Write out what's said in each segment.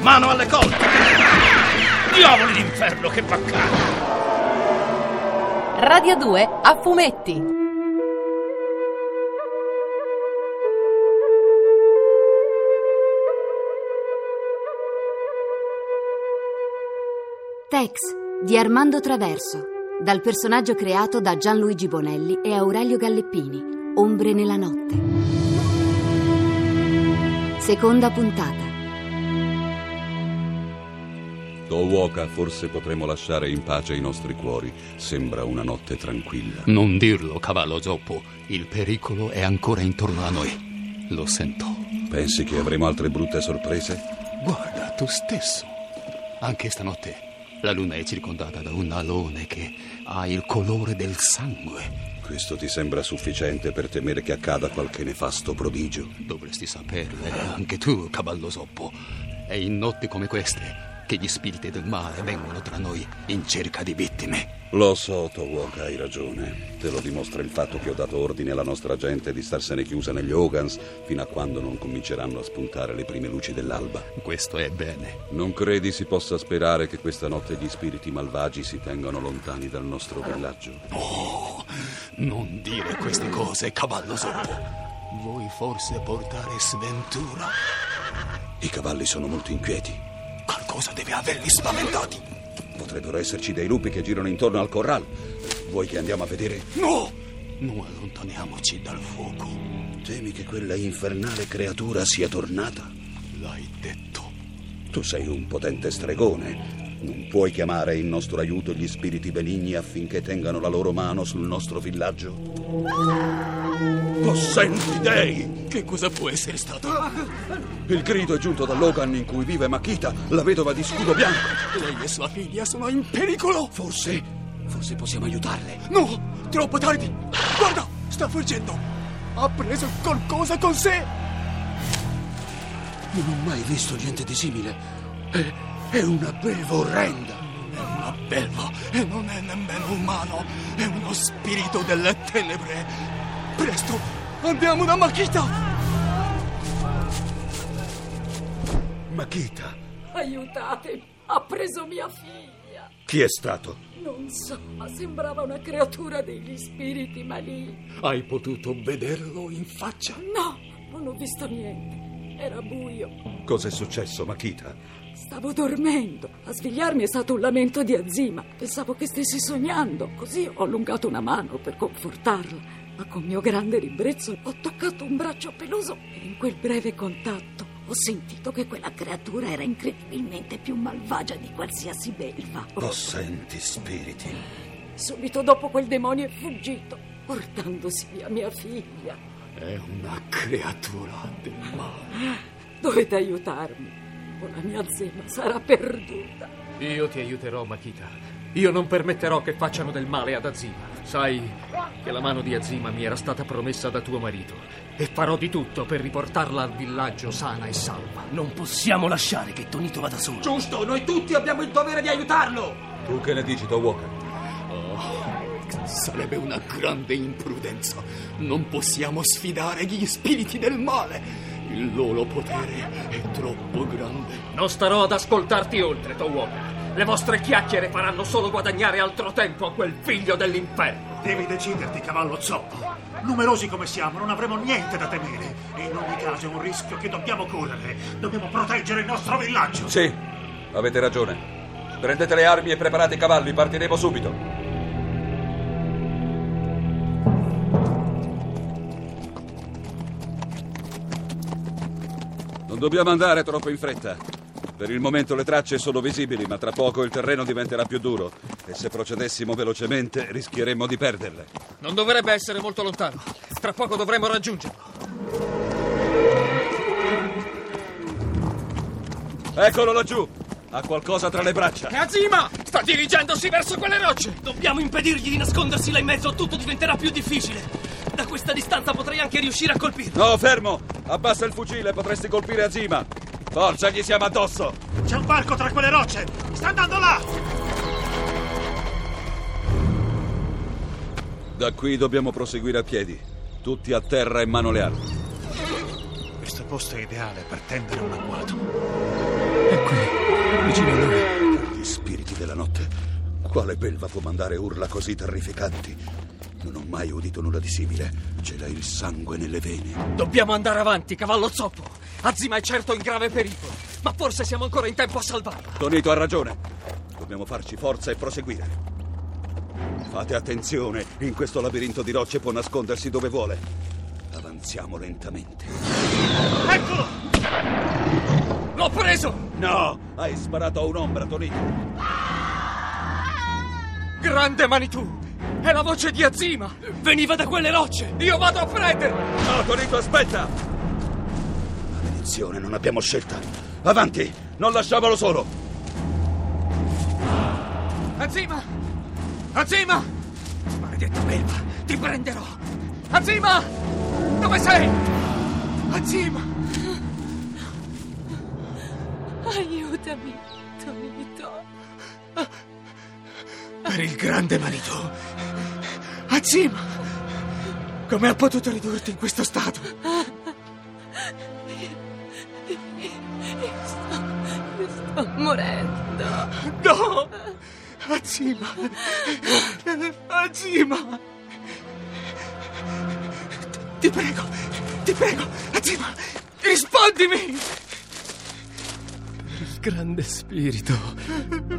Mano alle colte! Diavoli d'inferno, che baccano! Radio 2 a fumetti. Tex di Armando Traverso, dal personaggio creato da Gianluigi Bonelli e Aurelio Galleppini, Ombre nella notte. Seconda puntata. Towoka, forse potremo lasciare in pace i nostri cuori. Sembra una notte tranquilla. Non dirlo, cavallo zoppo. Il pericolo è ancora intorno a noi. Lo sento. Pensi che avremo altre brutte sorprese? Guarda, tu stesso. Anche stanotte la luna è circondata da un alone che ha il colore del sangue. Questo ti sembra sufficiente per temere che accada qualche nefasto prodigio? Dovresti saperlo, eh, anche tu, cavallo zoppo. È in notti come queste che gli spiriti del male vengono tra noi in cerca di vittime. Lo so, Towok, hai ragione. Te lo dimostra il fatto che ho dato ordine alla nostra gente di starsene chiusa negli Hogans fino a quando non cominceranno a spuntare le prime luci dell'alba. Questo è bene. Non credi si possa sperare che questa notte gli spiriti malvagi si tengano lontani dal nostro villaggio? Oh, non dire queste cose, cavallo zoppo. Vuoi forse portare sventura? I cavalli sono molto inquieti. Qualcosa deve averli spaventati. Potrebbero esserci dei lupi che girano intorno al corral. Vuoi che andiamo a vedere? No! Non allontaniamoci dal fuoco. Temi che quella infernale creatura sia tornata? L'hai detto. Tu sei un potente stregone. Non puoi chiamare in nostro aiuto gli spiriti benigni affinché tengano la loro mano sul nostro villaggio? Possenti dei! Che cosa può essere stato? Il grido è giunto dall'Ogan in cui vive Makita, la vedova di scudo bianco. Lei e sua figlia sono in pericolo. Forse, forse possiamo aiutarle. No, troppo tardi. Guarda, sta fuggendo. Ha preso qualcosa con sé. Non ho mai visto niente di simile. È, è una belva orrenda. È una belva e non è nemmeno umano. È uno spirito delle tenebre. Presto, andiamo da Makita. Makita, Aiutatemi, ha preso mia figlia. chi è stato? Non so, ma sembrava una creatura degli spiriti maligni. Hai potuto vederlo in faccia? No, non ho visto niente. Era buio. Cos'è successo, Makita? Stavo dormendo. A svegliarmi è stato un lamento di Azima. Pensavo che stessi sognando. Così ho allungato una mano per confortarla. Ma con mio grande ribrezzo ho toccato un braccio peloso e in quel breve contatto ho sentito che quella creatura era incredibilmente più malvagia di qualsiasi belva. Possenti spiriti. Subito dopo quel demonio è fuggito, portandosi via mia figlia. È una creatura del male. Dovete aiutarmi, o la mia zema sarà perduta. Io ti aiuterò, Makita. Io non permetterò che facciano del male ad Azima. Sai che la mano di Azima mi era stata promessa da tuo marito e farò di tutto per riportarla al villaggio sana e salva. Non possiamo lasciare che Tonito vada solo. Giusto, noi tutti abbiamo il dovere di aiutarlo. Tu che ne dici, Towoka? Oh, sarebbe una grande imprudenza. Non possiamo sfidare gli spiriti del male. Il loro potere è troppo grande. Non starò ad ascoltarti oltre, Towoka. Le vostre chiacchiere faranno solo guadagnare altro tempo a quel figlio dell'inferno. Devi deciderti, cavallo zoppo. Numerosi come siamo, non avremo niente da temere. E in ogni caso è un rischio che dobbiamo correre. Dobbiamo proteggere il nostro villaggio. Sì, avete ragione. Prendete le armi e preparate i cavalli, partiremo subito. Non dobbiamo andare troppo in fretta. Per il momento le tracce sono visibili, ma tra poco il terreno diventerà più duro e se procedessimo velocemente rischieremmo di perderle. Non dovrebbe essere molto lontano. Tra poco dovremo raggiungerlo. Eccolo laggiù! Ha qualcosa tra le braccia. È Azima! Sta dirigendosi verso quelle rocce! Dobbiamo impedirgli di nascondersi là in mezzo, tutto diventerà più difficile. Da questa distanza potrei anche riuscire a colpirlo. No, fermo! Abbassa il fucile, potresti colpire Azima. Forza, gli siamo addosso. C'è un barco tra quelle rocce! Sta andando là! Da qui dobbiamo proseguire a piedi. Tutti a terra e mano le armi. Questo posto è ideale per tendere un agguato. È qui, vicino a noi. Gli spiriti della notte. Quale belva può mandare urla così terrificanti? Non ho mai udito nulla di simile. Gela il sangue nelle vene. Dobbiamo andare avanti, cavallo zoppo. Azima è certo in grave pericolo, ma forse siamo ancora in tempo a salvarla. Tonito ha ragione. Dobbiamo farci forza e proseguire. Fate attenzione, in questo labirinto di rocce può nascondersi dove vuole. Avanziamo lentamente. Eccolo! L'ho preso! No, hai sparato a un'ombra, Tonito. Grande Manitou! È la voce di Azima! Veniva da quelle rocce! Io vado a prenderla! No, Tonito, aspetta! Maledizione, non abbiamo scelta. Avanti, non lasciamolo solo. Azima! Azima! Maledetta belva, ti prenderò! Azima! Dove sei? Azima! Aiutami, Tonito. Per il grande marito. Azima! Come ha potuto ridurti in questo stato? Io sto, io sto morendo. No! Azima! Azima! Ti prego, ti prego, Azima! Rispondimi! Il grande spirito,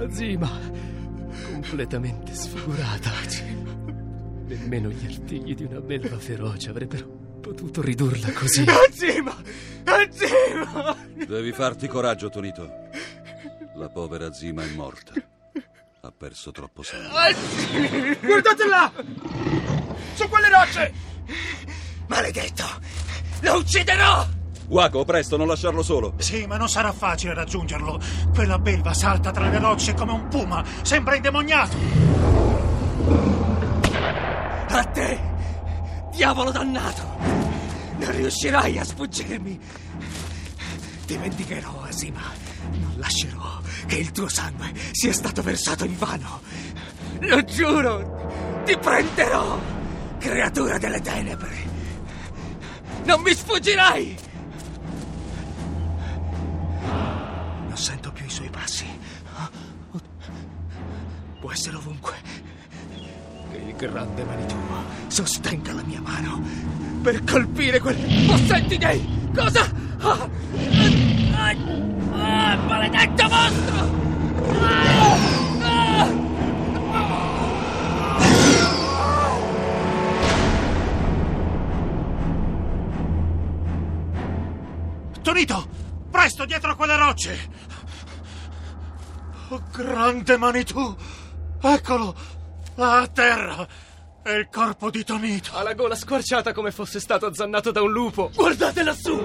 Azima, completamente sfigurata. Nemmeno gli artigli di una belva feroce avrebbero potuto ridurla così. Azima! Azima! Devi farti coraggio, Tonito. La povera Zima è morta. Ha perso troppo sangue. Guardate là! Su quelle rocce! Maledetto! Lo ucciderò! Waco, presto, non lasciarlo solo. Sì, ma non sarà facile raggiungerlo. Quella belva salta tra le rocce come un puma. Sembra indemoniato. A te! Diavolo dannato! Non riuscirai a sfuggirmi! Ti vendicherò, Asima. Non lascerò che il tuo sangue sia stato versato in vano. Lo giuro! Ti prenderò! Creatura delle tenebre! Non mi sfuggirai! Sento più i suoi passi. Può essere ovunque. Che il grande Manitou sostenga la mia mano per colpire quel possenti dei. Cosa? Ah, ah, ah, maledetto mostro! Tonito! Presto, dietro quelle rocce! Grande Manitou! Eccolo! A terra! È il corpo di Tonito! Ha la gola squarciata come fosse stato azzannato da un lupo. Guardate lassù!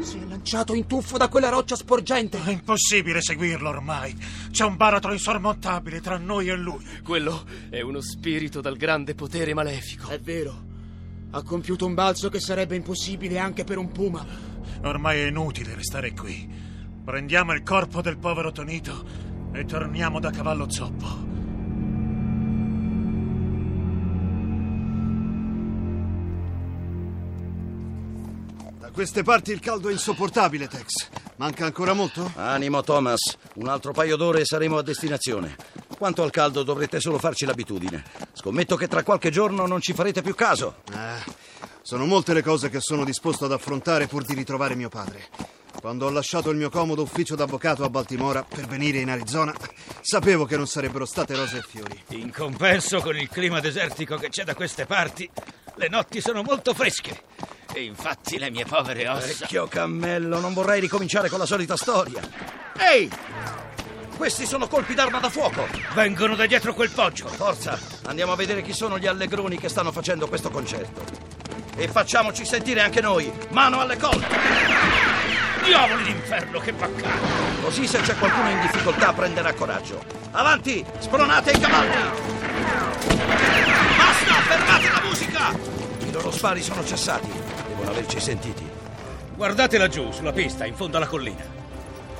Si è lanciato in tuffo da quella roccia sporgente. È impossibile seguirlo ormai. C'è un baratro insormontabile tra noi e lui. Quello è uno spirito dal grande potere malefico. È vero. Ha compiuto un balzo che sarebbe impossibile anche per un puma. Ormai è inutile restare qui. Prendiamo il corpo del povero Tonito e torniamo da cavallo zoppo. Da queste parti il caldo è insopportabile, Tex. Manca ancora molto? Animo, Thomas. Un altro paio d'ore e saremo a destinazione. Quanto al caldo dovrete solo farci l'abitudine. Scommetto che tra qualche giorno non ci farete più caso. Eh, sono molte le cose che sono disposto ad affrontare pur di ritrovare mio padre. Quando ho lasciato il mio comodo ufficio d'avvocato a Baltimora per venire in Arizona, sapevo che non sarebbero state rose e fiori. In compenso con il clima desertico che c'è da queste parti, le notti sono molto fresche. E infatti le mie povere ossa... Vecchio cammello, non vorrei ricominciare con la solita storia. Ehi! Questi sono colpi d'arma da fuoco! Vengono da dietro quel poggio! Forza, andiamo a vedere chi sono gli allegroni che stanno facendo questo concerto. E facciamoci sentire anche noi! Mano alle colte! Diavoli d'inferno, che baccano! Così se c'è qualcuno in difficoltà prenderà coraggio. Avanti, spronate i cavalli! Basta, fermate la musica! I loro spari sono cessati. Devono averci sentiti. Guardate laggiù, sulla pista, in fondo alla collina.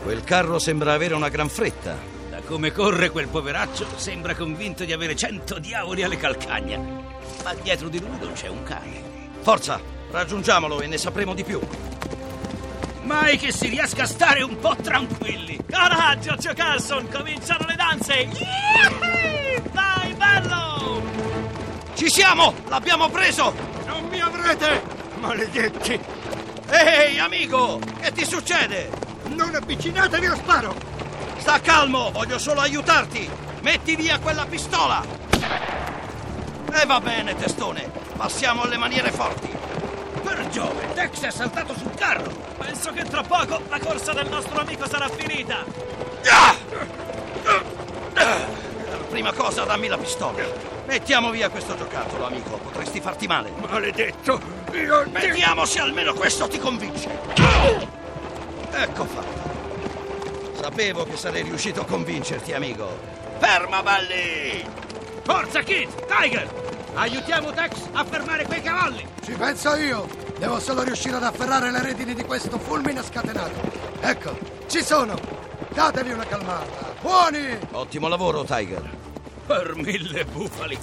Quel carro sembra avere una gran fretta. Da come corre quel poveraccio, sembra convinto di avere cento diavoli alle calcagna. Ma dietro di lui non c'è un cane. Forza, raggiungiamolo e ne sapremo di più. Mai che si riesca a stare un po' tranquilli. Coraggio, Zio Carson, cominciano le danze! Yee! Vai, bello! Ci siamo! L'abbiamo preso! Non mi avrete! Maledetti! Ehi, amico! Che ti succede? Non avvicinatevi o sparo! Sta calmo, voglio solo aiutarti! Metti via quella pistola! E va bene, testone. Passiamo alle maniere forti. Giove, Tex è saltato sul carro. Penso che tra poco la corsa del nostro amico sarà finita. Ah! Prima cosa, dammi la pistola. Mettiamo via questo giocattolo, amico. Potresti farti male. Maledetto! Io... Vediamo se almeno questo ti convince. Ecco fatto. Sapevo che sarei riuscito a convincerti, amico. Ferma, Balli! Forza, Kid! Tiger! Aiutiamo Tex a fermare quei cavalli! Ci penso io! Devo solo riuscire ad afferrare le redini di questo fulmine scatenato. Ecco, ci sono! Datevi una calmata! Buoni! Ottimo lavoro, Tiger. Per mille bufali!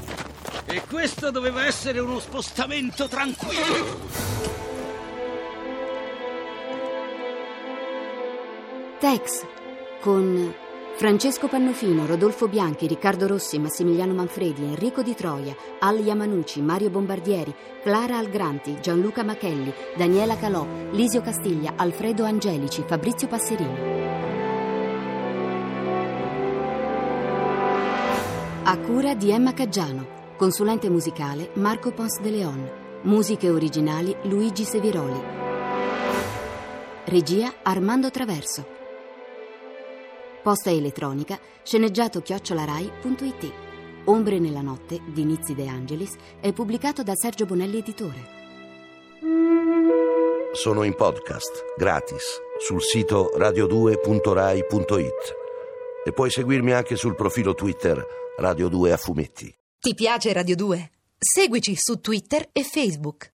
E questo doveva essere uno spostamento tranquillo! Tex con Francesco Pannofino, Rodolfo Bianchi, Riccardo Rossi, Massimiliano Manfredi, Enrico Di Troia, Al Yamanucci, Mario Bombardieri, Clara Algranti, Gianluca Machelli, Daniela Calò, Lisio Castiglia, Alfredo Angelici, Fabrizio Passerini. A cura di Emma Caggiano, consulente musicale Marco Pons de Leon, musiche originali Luigi Seviroli. Regia Armando Traverso. Posta elettronica sceneggiato chiocciolarai.it. Ombre nella notte di Nizzi De Angelis è pubblicato da Sergio Bonelli Editore. Sono in podcast, gratis, sul sito radio2.rai.it. E puoi seguirmi anche sul profilo Twitter Radio 2 a fumetti. Ti piace Radio 2? Seguici su Twitter e Facebook.